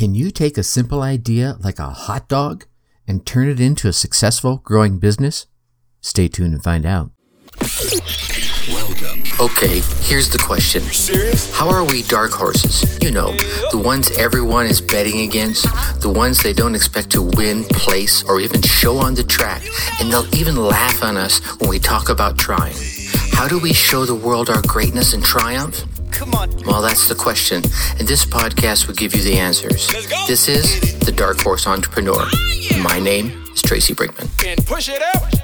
Can you take a simple idea like a hot dog and turn it into a successful growing business? Stay tuned and find out. Welcome. Okay, here's the question. Serious? How are we dark horses? You know, the ones everyone is betting against, the ones they don't expect to win, place, or even show on the track, and they'll even laugh on us when we talk about trying. How do we show the world our greatness and triumph? Come on. Well, that's the question, and this podcast will give you the answers. This is The Dark Horse Entrepreneur. Ah, My name is Tracy Brinkman. And push it out.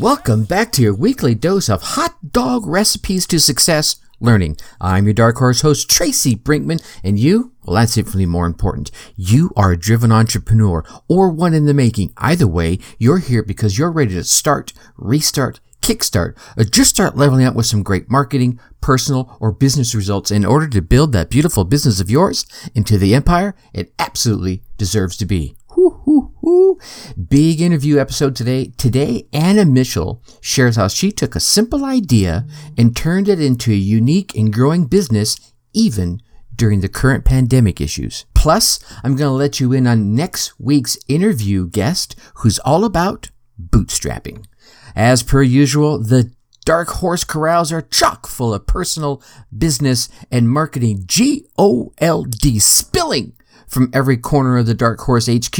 Welcome back to your weekly dose of hot dog recipes to success learning. I'm your Dark Horse host, Tracy Brinkman, and you, well, that's infinitely more important. You are a driven entrepreneur or one in the making. Either way, you're here because you're ready to start, restart, kickstart, or just start leveling up with some great marketing, personal, or business results in order to build that beautiful business of yours into the empire it absolutely deserves to be. Whoo, whoo, whoo. Big interview episode today. Today, Annah Mitchell shares how she took a simple idea and turned it into a unique and growing business, even during the current pandemic issues. Plus, I'm going to let you in on next week's interview guest who's all about bootstrapping. As per usual, the Dark Horse Corrals are chock full of personal, business, and marketing G O L D spilling from every corner of the Dark Horse HQ.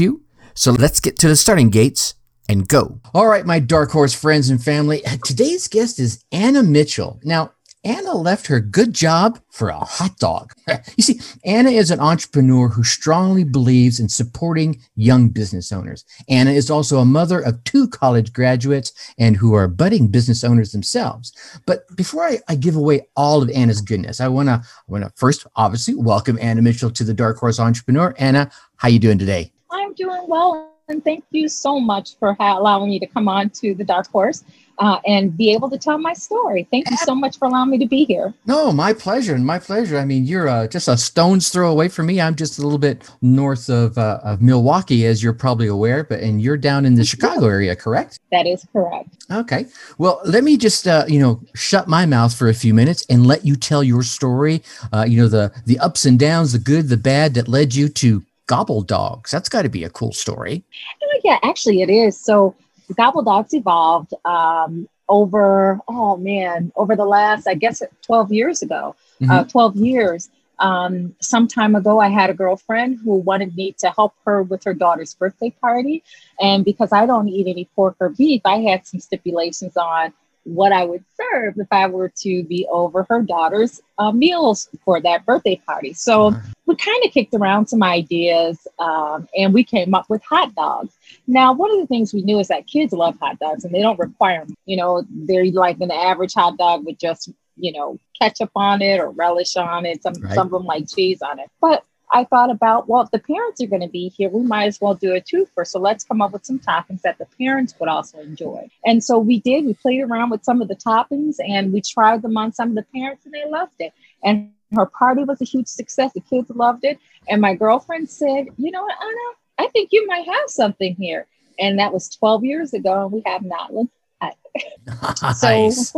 So let's get to the starting gates and go. All right, my Dark Horse friends and family. Today's guest is Annah Mitchell. Now, Annah left her good job for a hot dog. you see, Annah is an entrepreneur who strongly believes in supporting young business owners. Annah is also a mother of two college graduates and who are budding business owners themselves. But before I, I give away all of Annah's goodness, I want to want to first obviously welcome Annah Mitchell to the Dark Horse Entrepreneur. Annah, how are you doing today? I'm doing well, and thank you so much for allowing me to come on to the Dark Horse uh, and be able to tell my story. Thank you so much for allowing me to be here. No, my pleasure, and my pleasure. I mean, you're uh, just a stone's throw away from me. I'm just a little bit north of, uh, of Milwaukee, as you're probably aware, but and you're down in the Chicago area, correct? That is correct. Okay. Well, let me just uh, you know shut my mouth for a few minutes and let you tell your story. Uh, you know the the ups and downs, the good, the bad that led you to Gobble Dogs. That's got to be a cool story. Oh, yeah, actually, it is. So, Gobble Dogs evolved um, over, oh man, over the last, I guess, 12 years ago, uh, 12 years. Um, some time ago, I had a girlfriend who wanted me to help her with her daughter's birthday party. And because I don't eat any pork or beef, I had some stipulations on what I would serve if I were to be over her daughter's uh, meals for that birthday party. So we kind of kicked around some ideas um, and we came up with hot dogs. Now, one of the things we knew is that kids love hot dogs and they don't require, you know, they're like an average hot dog with just, you know, ketchup on it or relish on it. Some, Right. some of them like cheese on it. But I thought about, well, if the parents are going to be here, we might as well do a twofer. So let's come up with some toppings that the parents would also enjoy. And so we did. We played around with some of the toppings and we tried them on some of the parents and they loved it. And her party was a huge success. The kids loved it. And my girlfriend said, you know what, Annah, I think you might have something here. And that was 12 years ago, and we have not looked at nice.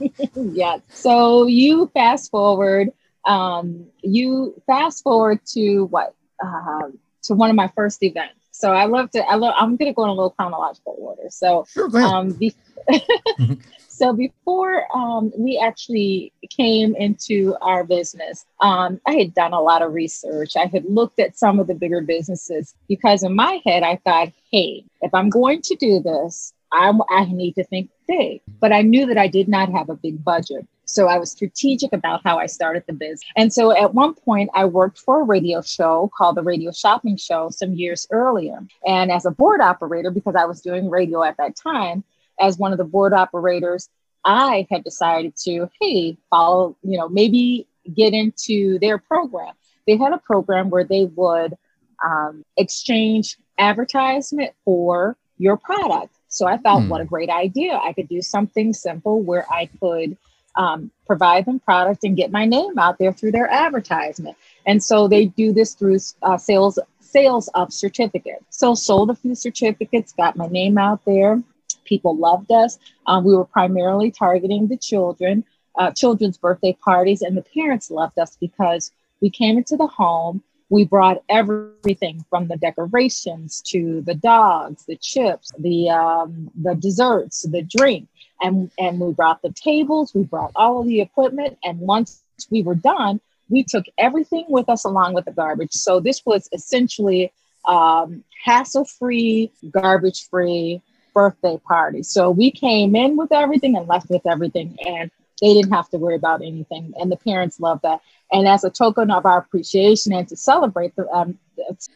yeah. So you fast forward, um, you fast forward to what? Um, to one of my first events. So I love to. I love. I'm going to go in a little chronological order. So Sure, um, be- so before um, we actually came into our business, um, I had done a lot of research. I had looked at some of the bigger businesses because in my head, I thought, hey, if I'm going to do this, I'm, I need to think big. But I knew that I did not have a big budget. So I was strategic about how I started the business. And so at one point, I worked for a radio show called the Radio Shopping Show some years earlier. And as a board operator, because I was doing radio at that time, as one of the board operators, I had decided to, hey, follow, you know, maybe get into their program. They had a program where they would um, exchange advertisement for your product. So I thought, Hmm. what a great idea. I could do something simple where I could um, provide them product and get my name out there through their advertisement. And so they do this through uh, sales sales of certificates. So sold a few certificates, got my name out there. People loved us. Um, we were primarily targeting the children, uh, children's birthday parties, and the parents loved us because we came into the home we brought everything from the decorations to the dogs, the chips, the um, the desserts, the drink, and and we brought the tables. We brought all of the equipment, and once we were done, we took everything with us along with the garbage. So this was essentially um, hassle-free, garbage-free birthday party. So we came in with everything and left with everything, and they didn't have to worry about anything. And the parents loved that. And as a token of our appreciation and to celebrate the um,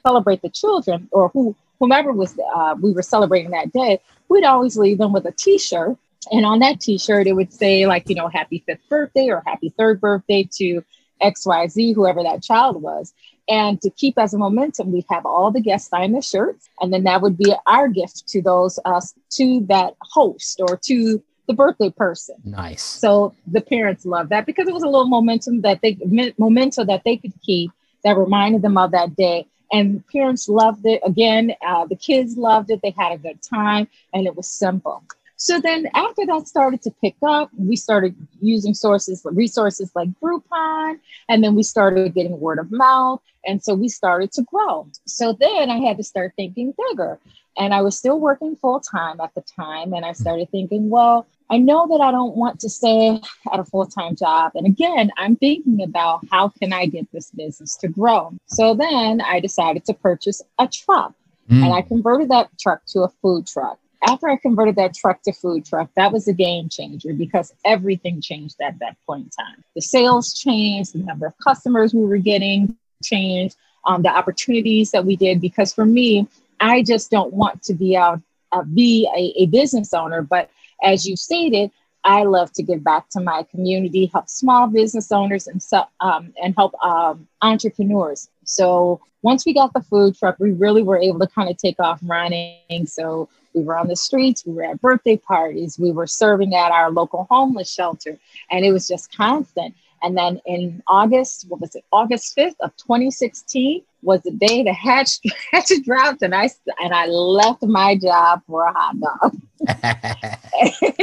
celebrate the children or who whomever was uh, we were celebrating that day, we'd always leave them with a T-shirt. And on that T-shirt, it would say like you know Happy fifth birthday or Happy third birthday to XYZ, whoever that child was. And to keep as a momentum, we'd have all the guests sign the shirts, and then that would be our gift to those us to that host or to the birthday person. Nice. So the parents love that because it was a little momentum that they memento that they could keep that reminded them of that day. And parents loved it. Again, uh, the kids loved it. They had a good time, and it was simple. So then after that started to pick up, we started using sources, resources like Groupon, and then we started getting word of mouth. And so we started to grow. So then I had to start thinking bigger. And I was still working full time at the time. And I started thinking, well, I know that I don't want to stay at a full time job. And again, I'm thinking about how can I get this business to grow. So then I decided to purchase a truck. Mm. And I converted that truck to a food truck. After I converted that truck to food truck, that was a game changer because everything changed at that point in time. The sales changed, the number of customers we were getting changed, um, the opportunities that we did. Because for me, I just don't want to be out, uh, be a, a business owner. But as you stated, I love to give back to my community, help small business owners, and um, and help um, entrepreneurs. So once we got the food truck, we really were able to kind of take off running. So we were on the streets, we were at birthday parties, we were serving at our local homeless shelter, and it was just constant. And then in August, what was it? August 5th of 2016 was the day the hatch hatch dropped, and I and I left my job for a hot dog.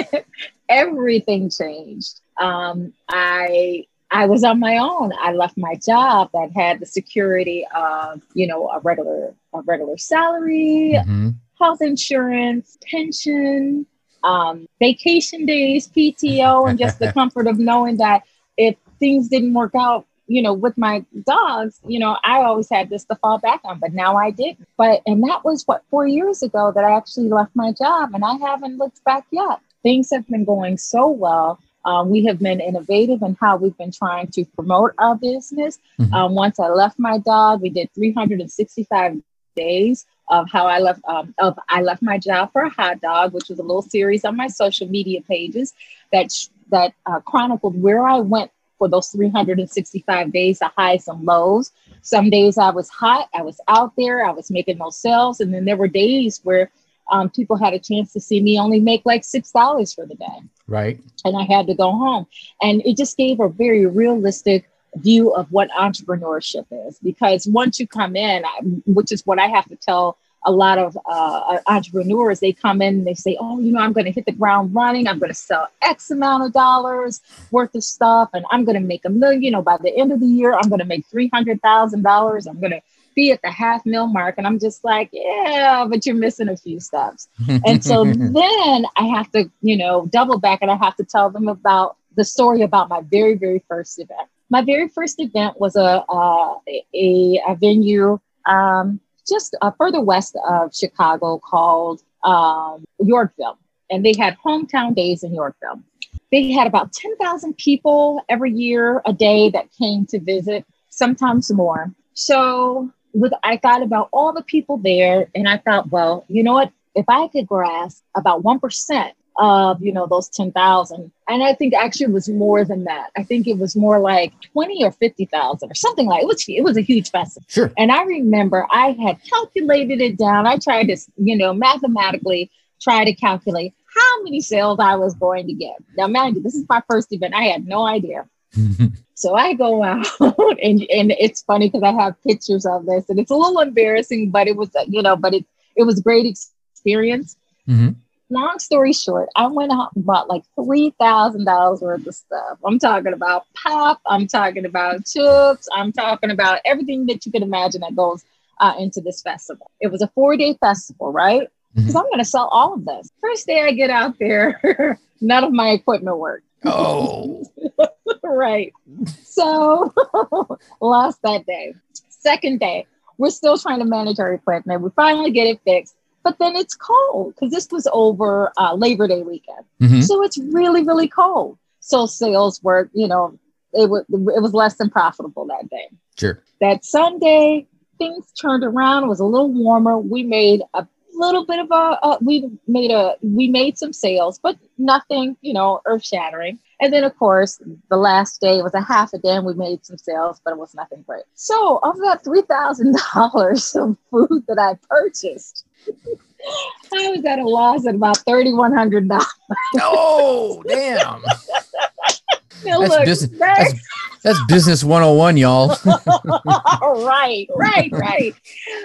Everything changed. Um, I I was on my own. I left my job that had the security of you know a regular a regular salary, mm-hmm. Health insurance, pension, um, vacation days, PTO, and just the comfort of knowing that if things didn't work out, you know, with my dogs, you know, I always had this to fall back on, but now I didn't. But, and that was what, four years ago that I actually left my job and I haven't looked back yet. Things have been going so well. Um, we have been innovative in how we've been trying to promote our business. Mm-hmm. Um, once I left my dog, we did 365 days of how I left um, of I left my job for a hot dog, which was a little series on my social media pages that that uh, chronicled where I went for those 365 days, the highs and lows. Some days I was hot, I was out there, I was making those sales. And then there were days where um, people had a chance to see me only make like $6 for the day. Right. And I had to go home. And it just gave a very realistic view of what entrepreneurship is. Because once you come in, which is what I have to tell a lot of uh, entrepreneurs, they come in and they say, oh, you know, I'm going to hit the ground running. I'm going to sell X amount of dollars worth of stuff and I'm going to make a million. You know, by the end of the year, I'm going to make $300,000. I'm going to be at the half mil mark. And I'm just like, yeah, but you're missing a few steps. and so then I have to, you know, double back and I have to tell them about the story about my very, very first event. My very first event was a, uh, a, a venue um, just uh, further west of Chicago called um, Yorkville. And they had hometown days in Yorkville. They had about 10,000 people every year, a day that came to visit, sometimes more. So with I thought about all the people there, and I thought, well, you know what? If I could grasp about 1% of you know those 10,000 and I think actually it was more than that. I think it was more like 20 or 50,000 or something like it was it was a huge festival. Sure. And I remember I had calculated it down. I tried to you know mathematically try to calculate how many sales I was going to get. Now mind you, this is my first event. I had no idea. so I go out and and it's funny because I have pictures of this and it's a little embarrassing, but it was you know, but it it was great experience. Mm-hmm long story short, I went out and bought like three thousand dollars worth of stuff. I'm talking about pop. I'm talking about chips. I'm talking about everything that you can imagine that goes uh, into this festival. It was a four day festival, right? Because mm-hmm. I'm going to sell all of this. First day I get out there, none of my equipment worked. Oh, right. So lost that day. Second day, we're still trying to manage our equipment. We finally get it fixed but then it's cold because this was over uh, Labor Day weekend. Mm-hmm. So it's really, really cold. So sales were, you know, it was it was less than profitable that day. Sure. That Sunday, things turned around. It was a little warmer. We made a little bit of a uh, we made a we made some sales, but nothing, you know, earth shattering. And then, of course, the last day was a half a day and we made some sales, but it was nothing great. So, of that $3,000 of food that I purchased, I was at a loss at about $3,100. Oh, damn. now, that's, look, business, that's, that's business 101, y'all. right, right, right.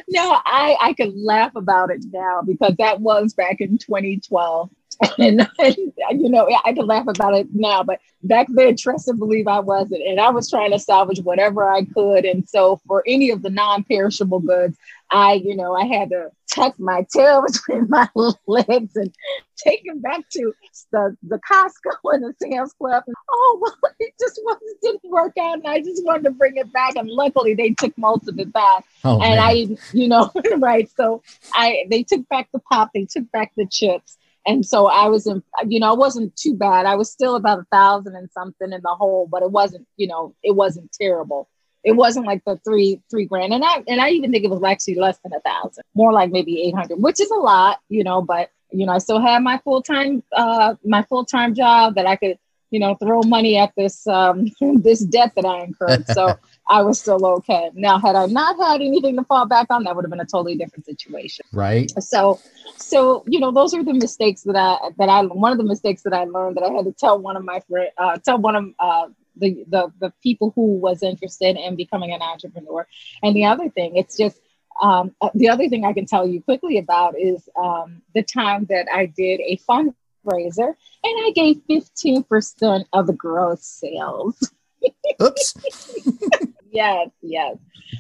Now, I, I could laugh about it now because that was back in 2012. and, and, you know, I can laugh about it now, but back then, trust and believe I wasn't. And I was trying to salvage whatever I could. And so, for any of the non perishable goods, I, you know, I had to tuck my tail between my legs and take them back to the, the Costco and the Sam's Club. And, oh, well, it just wasn't, didn't work out. And I just wanted to bring it back. And luckily, they took most of it back. Oh, and man. I, you know, right. So I, they took back the pop, they took back the chips and so I was in, you know, I wasn't too bad. I was still about a thousand and something in the hole, but it wasn't, you know, it wasn't terrible. It wasn't like the three three grand, and I and I even think it was actually less than a thousand, more like maybe eight hundred, which is a lot, you know. But you know, I still had my full time uh, my full time job that I could you know, throw money at this um, this debt that I incurred. So I was still okay. Now, had I not had anything to fall back on, that would have been a totally different situation. Right. So, so you know, those are the mistakes that I that I one of the mistakes that I learned that I had to tell one of my friend, uh, tell one of uh, the, the the people who was interested in becoming an entrepreneur. And the other thing, it's just um, uh, the other thing I can tell you quickly about is um, the time that I did a fund fundraiser and I gave 15% of the gross sales. Oops. yes, yes.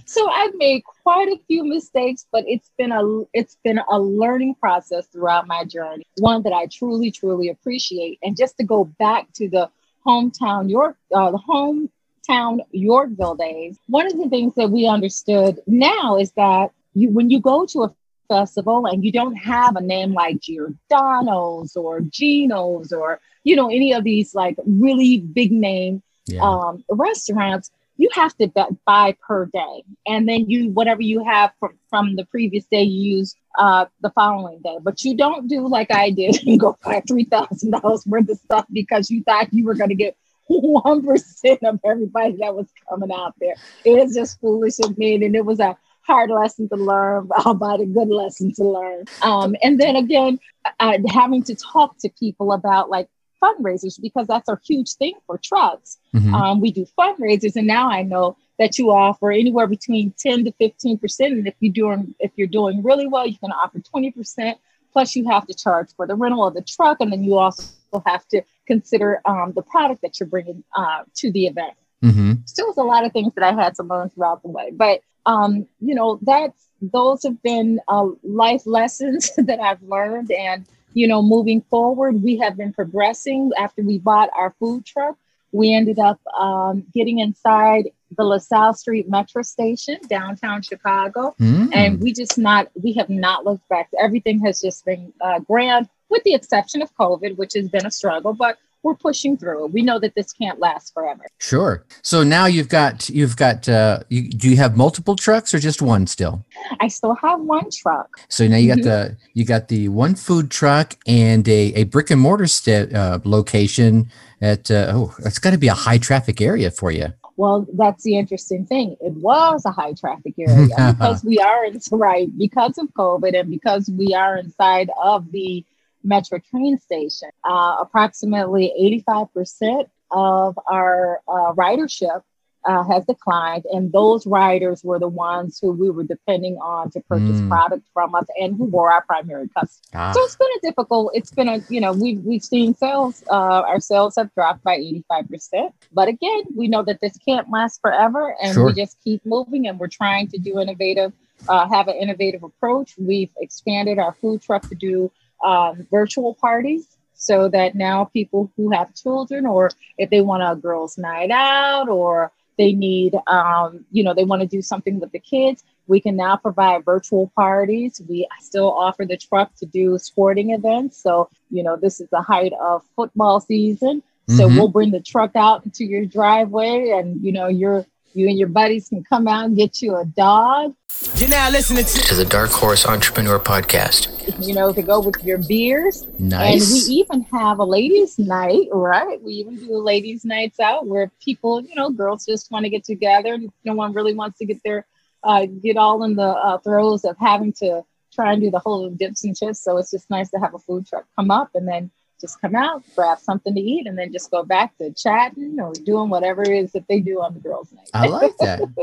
So I've made quite a few mistakes, but it's been a it's been a learning process throughout my journey, one that I truly, truly appreciate. And just to go back to the hometown York, uh, the hometown Yorkville days, one of the things that we understood now is that you when you go to a festival and you don't have a name like Giordano's or Gino's or, you know, any of these like really big name yeah. um, restaurants, you have to buy per day. And then you, whatever you have from, from the previous day, you use uh, the following day. But you don't do like I did and go buy $3,000 worth of stuff because you thought you were going to get 1% of everybody that was coming out there. It is just foolish of me. And it was a hard lesson to learn, but a good lesson to learn. Um, and then again, uh, having to talk to people about like fundraisers because that's a huge thing for trucks. Mm-hmm. Um, we do fundraisers, and now I know that you offer anywhere between 10 to 15 percent. And if you're doing if you're doing really well, you can offer 20 percent. Plus, you have to charge for the rental of the truck, and then you also have to consider um, the product that you're bringing uh, to the event. Mm-hmm. Still, was a lot of things that I had to learn throughout the way, but um, you know, that's those have been uh, life lessons that I've learned. And, you know, moving forward, we have been progressing. After we bought our food truck, we ended up um, getting inside the LaSalle Street Metra Station, downtown Chicago. Mm. And we just not, we have not looked back. Everything has just been uh, grand, with the exception of COVID, which has been a struggle. But we're pushing through. We know that this can't last forever. Sure. So now you've got you've got uh, you, do you have multiple trucks or just one still? I still have one truck. So now you got mm-hmm. the you got the one food truck and a, a brick and mortar st- uh, location at uh, oh it's got to be a high traffic area for you. Well, that's the interesting thing. It was a high traffic area because we are in, right because of COVID and because we are inside of the Metra train station. Uh, approximately 85% of our uh, ridership uh, has declined, and those riders were the ones who we were depending on to purchase mm. product from us, and who were our primary customers. Ah. So it's been a difficult. It's been a you know we've we've seen sales. Uh, our sales have dropped by eighty five percent, but again, we know that this can't last forever, and sure. we just keep moving, and we're trying to do innovative, uh, have an innovative approach. We've expanded our food truck to do um, virtual parties so that now people who have children or if they want a girls night out or they need, um, you know, they want to do something with the kids. We can now provide virtual parties. We still offer the truck to do sporting events. So, you know, this is the height of football season. So mm-hmm. we'll bring the truck out into your driveway and, you know, you're you and your buddies can come out and get you a dog. You're now listening to, to the Dark Horse Entrepreneur Podcast. You know, to go with your beers. Nice. And we even have a ladies' night, right? We even do ladies' nights out where people, you know, girls just want to get together. No one really wants to get their uh, get all in the uh, throes of having to try and do the whole dips and chips. So it's just nice to have a food truck come up and then just come out, grab something to eat, and then just go back to chatting or doing whatever it is that they do on the girls' night. I like that.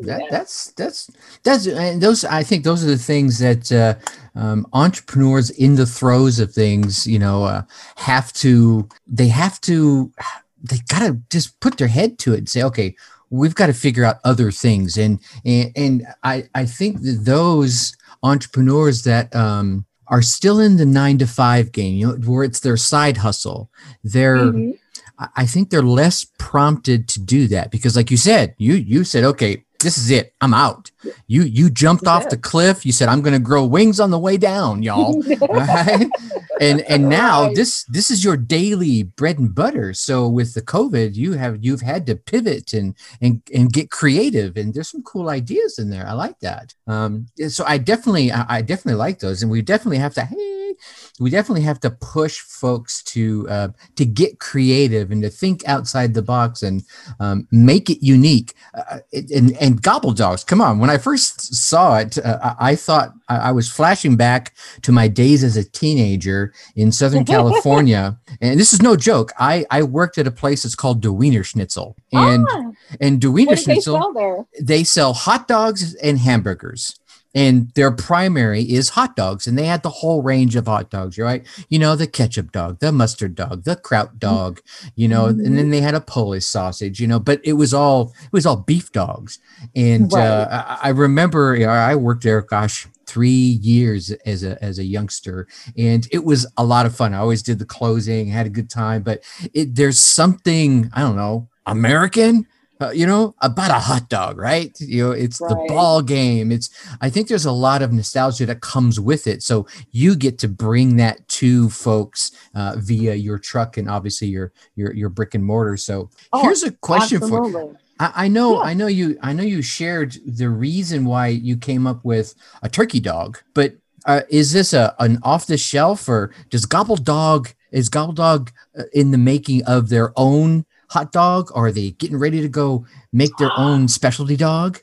that yeah. That's that's that's and those. I think those are the things that uh, um, entrepreneurs in the throes of things, you know, uh, have to. They have to. They gotta just put their head to it and say, okay, we've got to figure out other things, and and and I I think that those entrepreneurs that um are still in the nine to five game, you know, where it's their side hustle. They're, mm-hmm. I think they're less prompted to do that because, like you said, you you said, okay, this is it. I'm out. You you jumped yeah. off the cliff. You said I'm going to grow wings on the way down, y'all. right? And and now right. this this is your daily bread and butter. So with the COVID, you have you've had to pivot and and and get creative. And there's some cool ideas in there. I like that. Um, so I definitely I, I definitely like those, and we definitely have to. Hey, we definitely have to push folks to uh, to get creative and to think outside the box and um, make it unique. Uh, and, and gobble dogs, come on! When I first saw it, uh, I thought I was flashing back to my days as a teenager in Southern California, and this is no joke. I I worked at a place that's called Der Wienerschnitzel, and ah, and Der Wienerschnitzel they sell, they sell hot dogs and hamburgers and their primary is hot dogs and they had the whole range of hot dogs right you know the ketchup dog the mustard dog the kraut mm-hmm. dog you know mm-hmm. and then they had a polish sausage you know but it was all it was all beef dogs and right. uh, I, I remember i worked there gosh three years as a as a youngster and it was a lot of fun i always did the closing had a good time but it there's something i don't know american uh, you know, about a hot dog, right? You know, it's right. the ball game. It's, I think there's a lot of nostalgia that comes with it. So you get to bring that to folks uh, via your truck and obviously your your your brick and mortar. So oh, here's a question absolutely. for. I, I know, yeah. I know you, I know you shared the reason why you came up with a turkey dog, but uh, is this a an off the shelf or does Gobble Dog is Gobble Dog uh, in the making of their own hot dog? Or are they getting ready to go make their own specialty dog?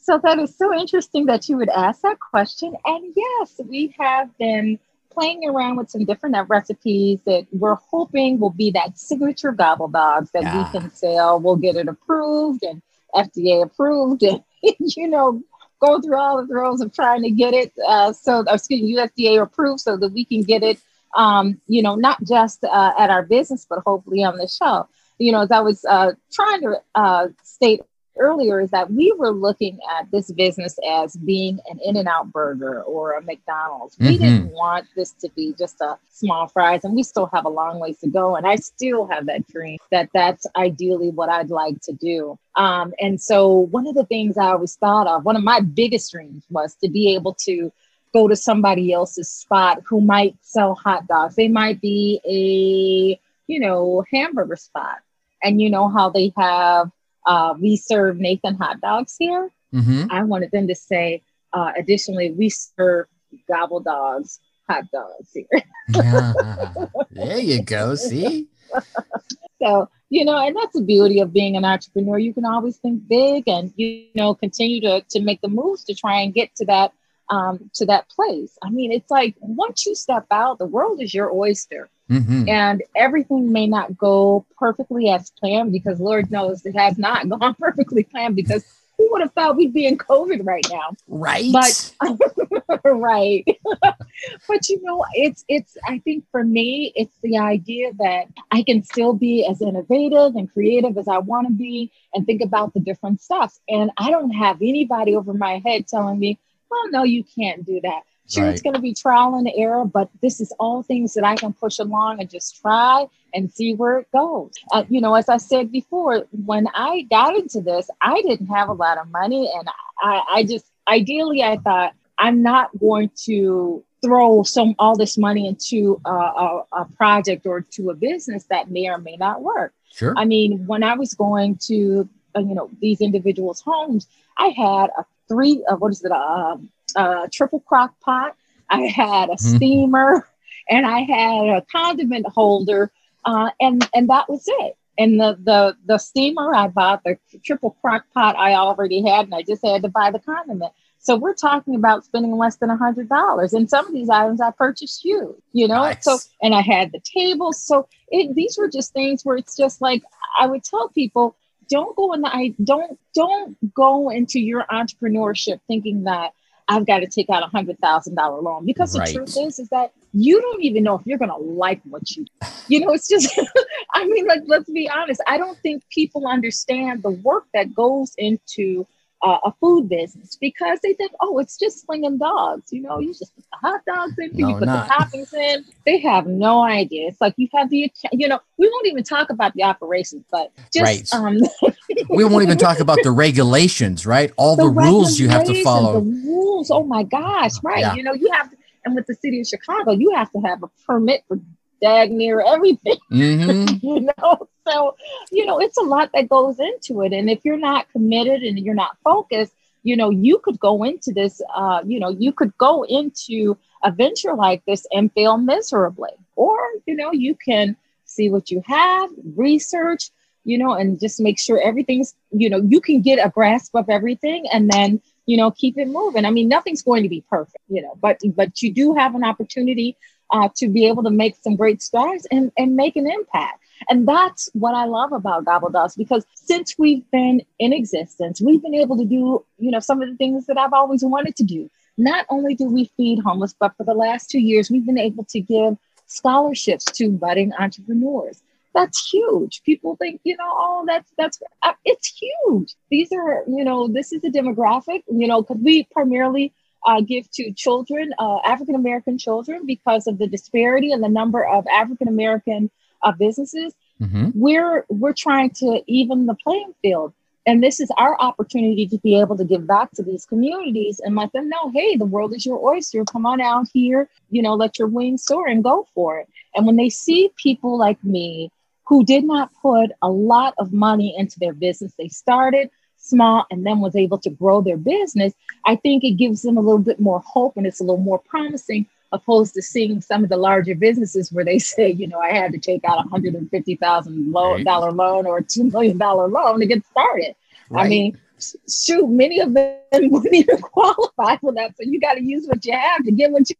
So that is so interesting that you would ask that question. And yes, we have been playing around with some different recipes that we're hoping will be that signature gobble dogs that yeah. we can sell. We'll get it approved and FDA approved and you know go through all the throes of trying to get it uh, so excuse me USDA approved so that we can get it um, you know not just uh, at our business but hopefully on the shelf you know, as I was uh, trying to uh, state earlier, is that we were looking at this business as being an In and Out burger or a McDonald's. Mm-hmm. We didn't want this to be just a small fries, and we still have a long ways to go. And I still have that dream that that's ideally what I'd like to do. Um, and so, one of the things I always thought of, one of my biggest dreams was to be able to go to somebody else's spot who might sell hot dogs. They might be a you know hamburger spot and you know how they have uh, we serve Nathan hot dogs here. Mm-hmm. I wanted them to say, uh, additionally, we serve gobble dogs hot dogs here. yeah. There you go. See? so, you know, and that's the beauty of being an entrepreneur. You can always think big and, you know, continue to, to make the moves to try and get to that um, to that place. I mean, it's like once you step out, the world is your oyster. Mm-hmm. And everything may not go perfectly as planned because Lord knows it has not gone perfectly planned because who would have thought we'd be in COVID right now? Right. But right. but you know, it's it's I think for me, it's the idea that I can still be as innovative and creative as I want to be and think about the different stuff. And I don't have anybody over my head telling me, well, no, you can't do that. Sure, right. it's going to be trial and error, but this is all things that I can push along and just try and see where it goes. Uh, you know, as I said before, when I got into this, I didn't have a lot of money, and I, I just ideally I thought I'm not going to throw some all this money into a, a, a project or to a business that may or may not work. Sure. I mean, when I was going to uh, you know these individuals' homes, I had a three uh, what is it a, a triple crock pot. I had a mm-hmm. steamer, and I had a condiment holder, uh, and and that was it. And the the the steamer I bought, the triple crock pot I already had, and I just had to buy the condiment. So we're talking about spending less than a hundred dollars. And some of these items I purchased you, you know. Nice. So and I had the table. So it, these were just things where it's just like I would tell people, don't go in the I don't don't go into your entrepreneurship thinking that I've got to take out a hundred thousand dollar loan because the right. truth is is that you don't even know if you're gonna like what you you know it's just I mean like let's be honest I don't think people understand the work that goes into uh, a food business because they think, oh, it's just slinging dogs. You know, you just put the hot dogs in, no, you put not. the toppings in. They have no idea. It's like you have the, you know, we won't even talk about the operations, but just, right. um, we won't even talk about the regulations, right? All the, the rules you have to follow. The rules. Oh my gosh, right? Yeah. You know, you have, to, and with the city of Chicago, you have to have a permit for dag near everything. Mm-hmm. you know, so you know, it's a lot that goes into it. And if you're not committed and you're not focused, you know, you could go into this, uh, you know, you could go into a venture like this and fail miserably. Or, you know, you can see what you have, research, you know, and just make sure everything's, you know, you can get a grasp of everything and then you know keep it moving i mean nothing's going to be perfect you know but but you do have an opportunity uh, to be able to make some great strides and, and make an impact. And that's what I love about Gobble Dogs because since we've been in existence, we've been able to do, you know, some of the things that I've always wanted to do. Not only do we feed homeless, but for the last two years, we've been able to give scholarships to budding entrepreneurs. That's huge. People think, you know, oh, that's that's uh, it's huge. These are, you know, this is a demographic, you know, because we primarily uh, give to children, uh, African American children, because of the disparity and the number of African American uh, businesses. Mm-hmm. We're we're trying to even the playing field, and this is our opportunity to be able to give back to these communities and let them know, hey, the world is your oyster. Come on out here, you know, let your wings soar and go for it. And when they see people like me who did not put a lot of money into their business, they started small and then was able to grow their business, I think it gives them a little bit more hope and it's a little more promising opposed to seeing some of the larger businesses where they say, you know, I had to take out a hundred and fifty thousand dollar loan or a two million dollar loan to get started. Right. I mean, shoot, many of them wouldn't even qualify for that. So you got to use what you have to get what you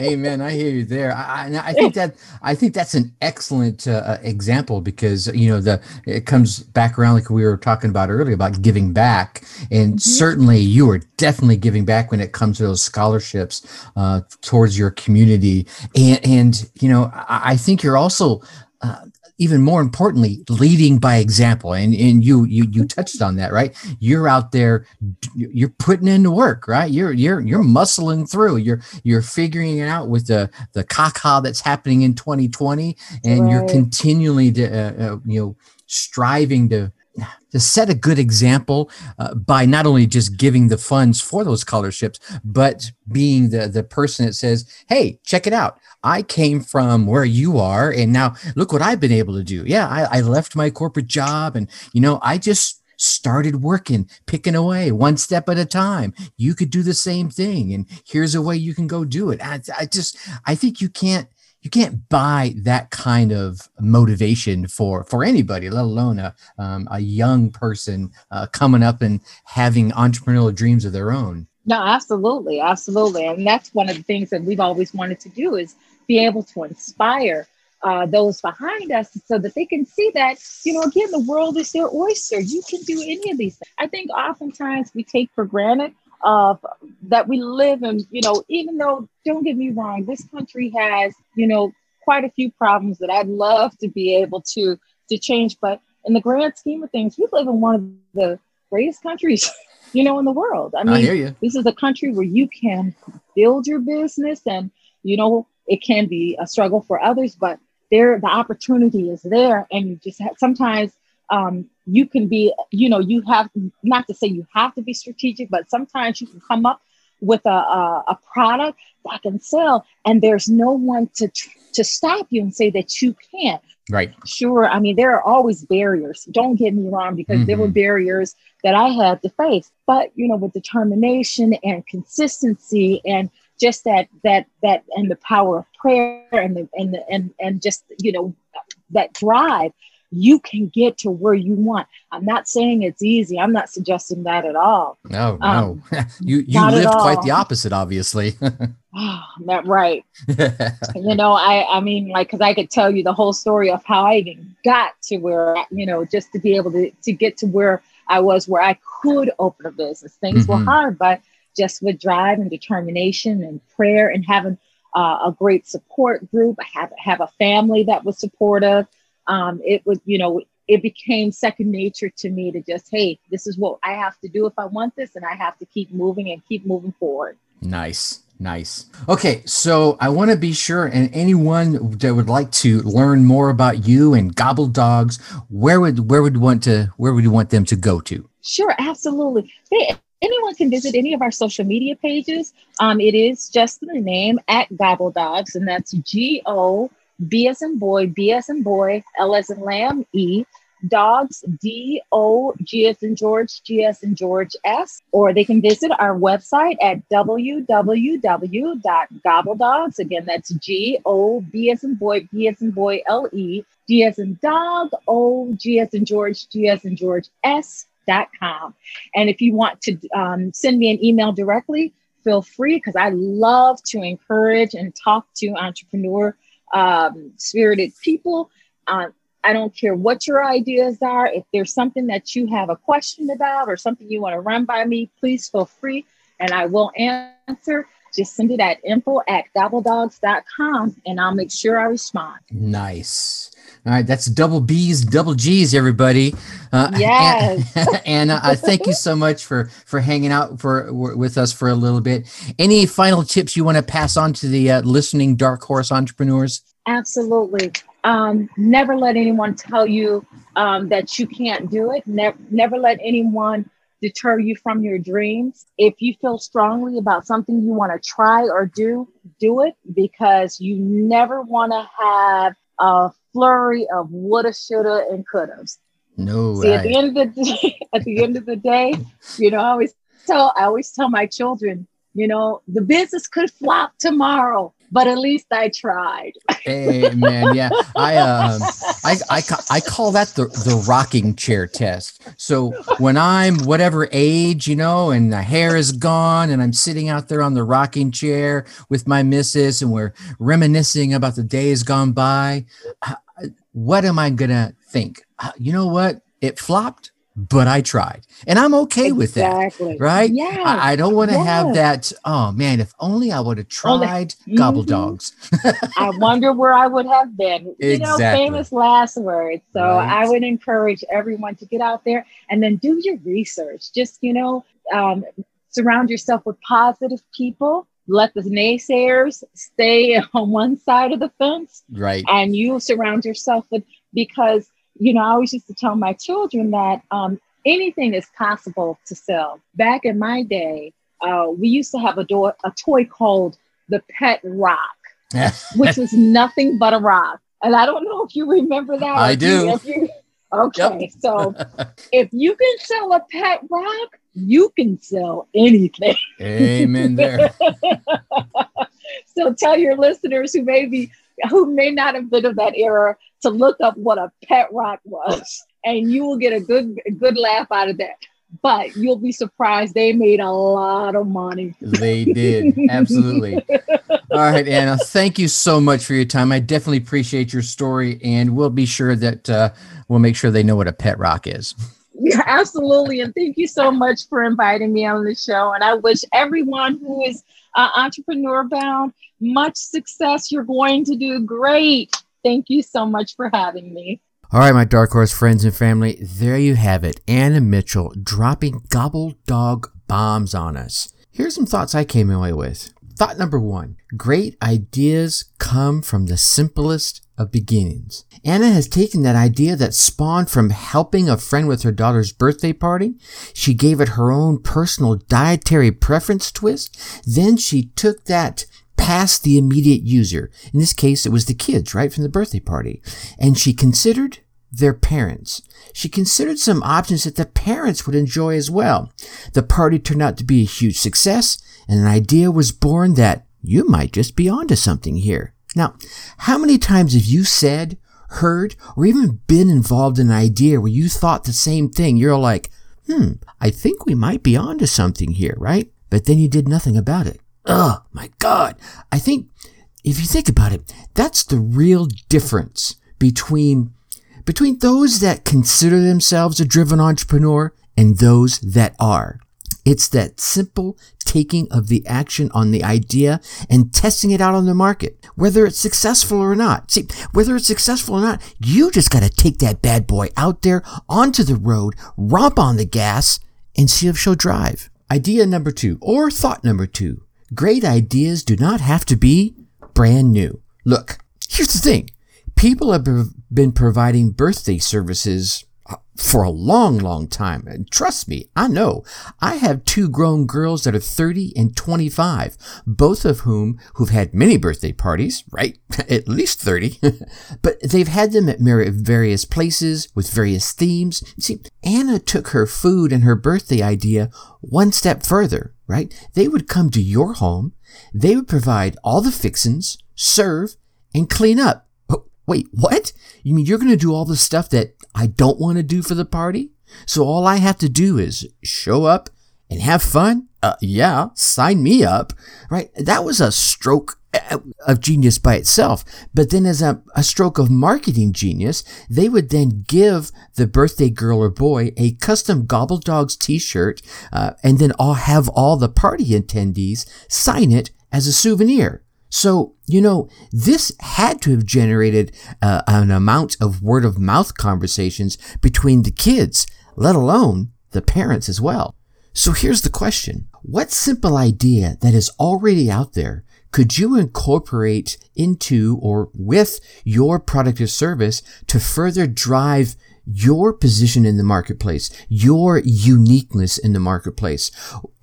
Amen. I hear you there. I, I, think that I think that's an excellent uh, uh, example because you know the it comes back around like we were talking about earlier about giving back, and mm-hmm. certainly you are definitely giving back when it comes to those scholarships uh, towards your community, and and you know I, I think you're also uh, even more importantly, leading by example. And and you you you touched on that, right? You're out there, you're putting in the work, right? You're you're you're muscling through. You're you're figuring it out with the the caca that's happening in 2020, and right. you're continually to uh, uh, you know striving to to set a good example uh, by not only just giving the funds for those scholarships, but being the the person that says, "Hey, check it out! I came from where you are, and now look what I've been able to do. Yeah, I, I left my corporate job, and you know, I just." started working, picking away one step at a time. You could do the same thing, and here's a way you can go do it. I, I just, I think you can't you can't buy that kind of motivation for for anybody, let alone a um, a young person uh, coming up and having entrepreneurial dreams of their own. No, absolutely, absolutely, and that's one of the things that we've always wanted to do is be able to inspire uh, those behind us so that they can see that, you know, again, the world is their oyster. You can do any of these things. I think oftentimes we take for granted of that we live in, you know, even though, don't get me wrong, this country has, you know, quite a few problems that I'd love to be able to to change. But in the grand scheme of things, we live in one of the greatest countries, you know, in the world. I mean, I this is a country where you can build your business and, you know, it can be a struggle for others, but there the opportunity is there and you just have, sometimes um, you can be you know you have not to say you have to be strategic but sometimes you can come up with a, a, a product that can sell and there's no one to to stop you and say that you can't right sure i mean there are always barriers don't get me wrong because mm-hmm. there were mm-hmm. barriers that i had to face but you know with determination and consistency and just that that that and the power of prayer and the and the, and and just you know that drive you can get to where you want. I'm not saying it's easy. I'm not suggesting that at all. No, um, no. you you lived quite the opposite, obviously. oh, that right. you know, I I mean, like, because I could tell you the whole story of how I even got to where you know, just to be able to to get to where I was, where I could open a business. Things mm-hmm. were hard, but just with drive and determination and prayer and having uh, a great support group. I have have a family that was supportive. Um, it would, you know, it became second nature to me to just, hey, this is what I have to do if I want this, and I have to keep moving and keep moving forward. Nice. Nice. Okay, so I want to be sure, and anyone that would like to learn more about you and Gobble Dogs, where would where would want to where would you want them to go to? Sure, absolutely. They anyone can visit any of our social media pages. Um, it is just the name at Gobble Dogs, and that's G O B as in boy, B as in boy, L as in lamb, E. Dogs, D O G as in George, G as in George S. Or they can visit our website at www.gobbledogs. Again, that's G O B as in boy, B as in boy, L E, D as in dog, O G as in George, G as in George S Dot com. And if you want to um, send me an email directly, feel free because I love to encourage and talk to entrepreneur um, spirited people. Uh, I don't care what your ideas are. If there's something that you have a question about or something you want to run by me, please feel free and I will answer. Just send it at info at gobbledogs.com and I'll make sure I respond. Nice. All right, that's double B's, double G's, everybody. Uh, yes. And, uh, thank you so much for for hanging out for with us for a little bit. Any final tips you want to pass on to the uh, listening dark horse entrepreneurs? Absolutely. Um, never let anyone tell you um, that you can't do it. Never, never let anyone deter you from your dreams. If you feel strongly about something you want to try or do, do it because you never want to have a flurry of woulda, shoulda, and couldas. No. See, at the end of the day, at the end of the day, you know, I always tell I always tell my children, you know, the business could flop tomorrow, but at least I tried. hey man, yeah. I um I, I I call that the the rocking chair test. So when I'm whatever age, you know, and the hair is gone and I'm sitting out there on the rocking chair with my missus and we're reminiscing about the days gone by, what am I gonna think? You know what? It flopped but I tried. And I'm okay exactly. with that. Right? Yeah. I, I, don't want to yes. have that. Oh man, if only I would have tried mm-hmm. gobble dogs. I wonder where I would have been. You know, famous last words. So right. I would encourage everyone to get out there and then do your research. Just, you know, um, surround yourself with positive people. Let the naysayers stay on one side of the fence. Right. And you surround yourself with because you know, I always used to tell my children that um, anything is possible to sell. Back in my day, uh, we used to have a, a toy called the Pet Rock, which was nothing but a rock. And I don't know if you remember that. I do. You, okay, yep. so if you can sell a pet rock, you can sell anything. Amen. There. so tell your listeners who may be who may not have been of that era to look up what a pet rock was, and you will get a good a good laugh out of that. but you'll be surprised they made a lot of money. They did. Absolutely. All right, Annah, thank you so much for your time. I definitely appreciate your story, and we'll be sure that uh, we'll make sure they know what a pet rock is. Yeah, absolutely. And thank you so much for inviting me on the show. And I wish everyone who is uh, entrepreneur bound much success. You're going to do great. Thank you so much for having me. All right, my Dark Horse friends and family, there you have it. Annah Mitchell dropping gobble dog bombs on us. Here's some thoughts I came away with. Thought number one great ideas come from the simplest of beginnings. Annah has taken that idea that spawned from helping a friend with her daughter's birthday party. She gave it her own personal dietary preference twist. Then she took that past the immediate user. In this case, it was the kids, right, from the birthday party. And she considered their parents. She considered some options that the parents would enjoy as well. The party turned out to be a huge success, and an idea was born that you might just be onto something here. Now, how many times have you said, heard, or even been involved in an idea where you thought the same thing? You're like, hmm, I think we might be onto something here, right? But then you did nothing about it. Oh my God. I think if you think about it, that's the real difference between, between those that consider themselves a driven entrepreneur and those that are. It's that simple taking of the action on the idea and testing it out on the market, whether it's successful or not. See, whether it's successful or not, you just got to take that bad boy out there onto the road, romp on the gas, and see if she'll drive. Idea number two, or thought number two. Great ideas do not have to be brand new. Look, here's the thing. People have been providing birthday services uh, for a long, long time. And trust me, I know. I have two grown girls that are 30 and 25, both of whom who've had many birthday parties, right? at least 30. but they've had them at various places with various themes. See, Annah took her food and her birthday idea one step further, right? They would come to your home. They would provide all the fixins, serve, and clean up. Oh, wait, what? You mean you're going to do all the stuff that I don't want to do for the party? So all I have to do is show up and have fun? Uh, yeah, sign me up, right? That was a stroke uh, of genius by itself. But then as a, a stroke of marketing genius, they would then give the birthday girl or boy a custom Gobble Dogs t-shirt, uh, and then all have all the party attendees sign it as a souvenir. So, you know, this had to have generated uh, an amount of word of mouth conversations between the kids, let alone the parents as well. So here's the question. What simple idea that is already out there could you incorporate into or with your product or service to further drive your position in the marketplace, your uniqueness in the marketplace?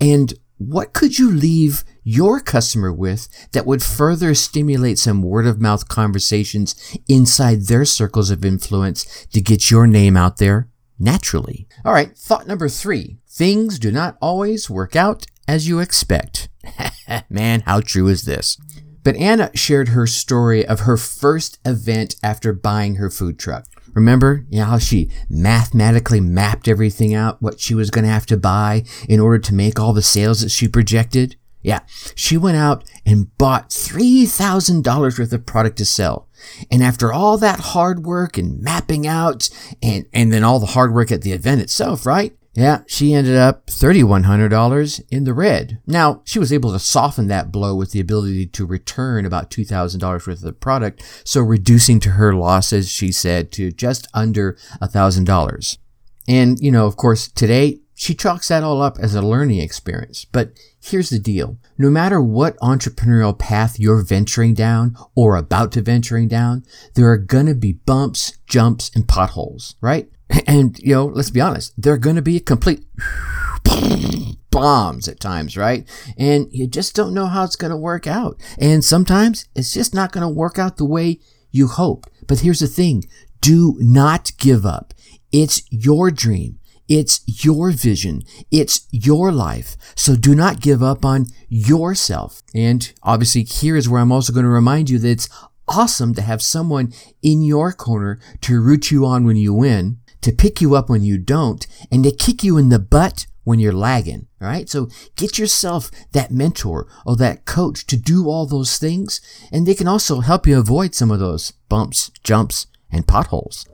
And what could you leave your customer with that would further stimulate some word of mouth conversations inside their circles of influence to get your name out there naturally? All right, thought number three. Things do not always work out as you expect. Man, how true is this? But Annah shared her story of her first event after buying her food truck. Remember you know, how she mathematically mapped everything out, what she was going to have to buy in order to make all the sales that she projected? Yeah, she went out and bought $3,000 worth of product to sell. And after all that hard work and mapping out and, and then all the hard work at the event itself, right? Yeah, she ended up $3,100 in the red. Now, she was able to soften that blow with the ability to return about $2,000 worth of product, so reducing to her losses, she said, to just under $1,000. And, you know, of course, today, she chalks that all up as a learning experience. But here's the deal. No matter what entrepreneurial path you're venturing down or about to venturing down, there are gonna be bumps, jumps, and potholes, right? And, you know, let's be honest, they're going to be complete bombs at times, right? And you just don't know how it's going to work out. And sometimes it's just not going to work out the way you hoped. But here's the thing. Do not give up. It's your dream. It's your vision. It's your life. So do not give up on yourself. And obviously here is where I'm also going to remind you that it's awesome to have someone in your corner to root you on when you win to pick you up when you don't, and to kick you in the butt when you're lagging. All right. So get yourself that mentor or that coach to do all those things. And they can also help you avoid some of those bumps, jumps, and potholes.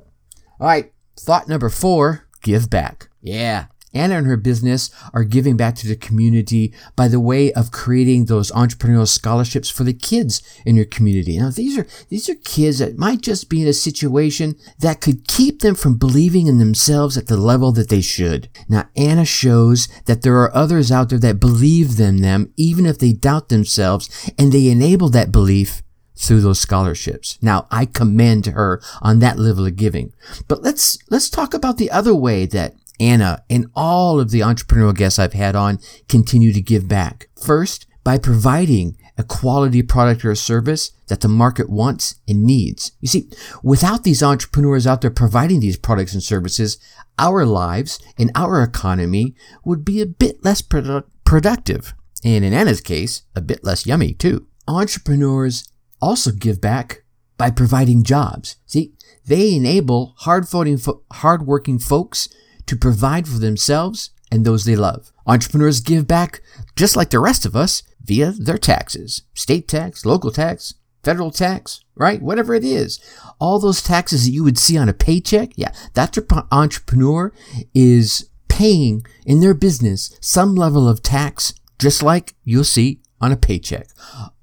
All right. Thought number four, give back. Yeah. Annah and her business are giving back to the community by the way of creating those entrepreneurial scholarships for the kids in your community. Now, these are, these are kids that might just be in a situation that could keep them from believing in themselves at the level that they should. Now, Annah shows that there are others out there that believe in them, even if they doubt themselves, and they enable that belief through those scholarships. Now, I commend her on that level of giving. But let's, let's talk about the other way that Annah, and all of the entrepreneurial guests I've had on continue to give back. First, by providing a quality product or service that the market wants and needs. You see, without these entrepreneurs out there providing these products and services, our lives and our economy would be a bit less produ- productive. And in Annah's case, a bit less yummy too. Entrepreneurs also give back by providing jobs. See, they enable hard-working, hard-working folks to provide for themselves and those they love. Entrepreneurs give back just like the rest of us via their taxes state tax, local tax, federal tax, right? Whatever it is. All those taxes that you would see on a paycheck, yeah, that entrepreneur is paying in their business some level of tax, just like you'll see on a paycheck.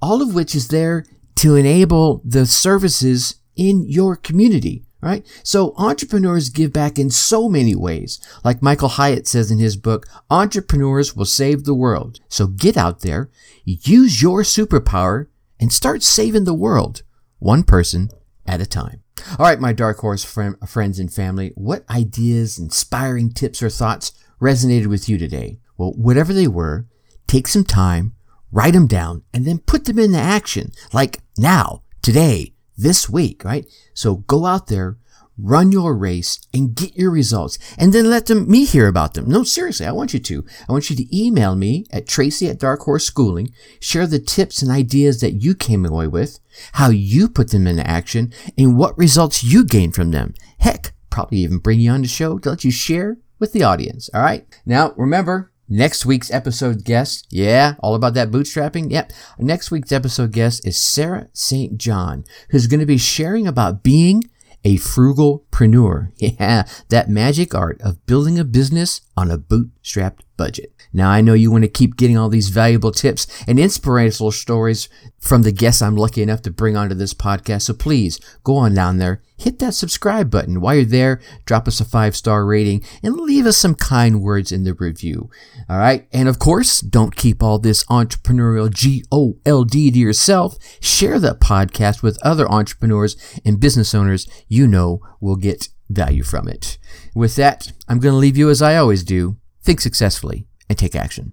All of which is there to enable the services in your community right? So entrepreneurs give back in so many ways. Like Michael Hyatt says in his book, entrepreneurs will save the world. So get out there, use your superpower, and start saving the world, one person at a time. All right, my dark horse friend, friends and family, what ideas, inspiring tips, or thoughts resonated with you today? Well, whatever they were, take some time, write them down, and then put them into action, like now, today, this week, right? So go out there, run your race and get your results and then let them, me hear about them. No, seriously, I want you to. I want you to email me at tracy at dark horse schooling, share the tips and ideas that you came away with, how you put them into action and what results you gained from them. Heck, probably even bring you on the show to let you share with the audience. All right. Now remember, Next week's episode guest, yeah, all about that bootstrapping. Yep. Next week's episode guest is Sarah St. John, who's going to be sharing about being a frugalpreneur. Yeah, that magic art of building a business on a bootstrapped budget. Now, I know you want to keep getting all these valuable tips and inspirational stories from the guests I'm lucky enough to bring onto this podcast. So please go on down there, hit that subscribe button. While you're there, drop us a five star rating and leave us some kind words in the review. All right. And of course, don't keep all this entrepreneurial GOLD to yourself. Share that podcast with other entrepreneurs and business owners you know will get value from it. With that, I'm going to leave you as I always do think successfully, and take action.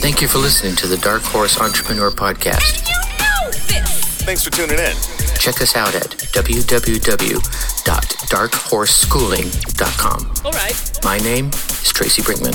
Thank you for listening to the Dark Horse Entrepreneur Podcast. Thanks for tuning in. Check us out at www.darkhorseschooling.com. All right. My name is Tracy Brinkman.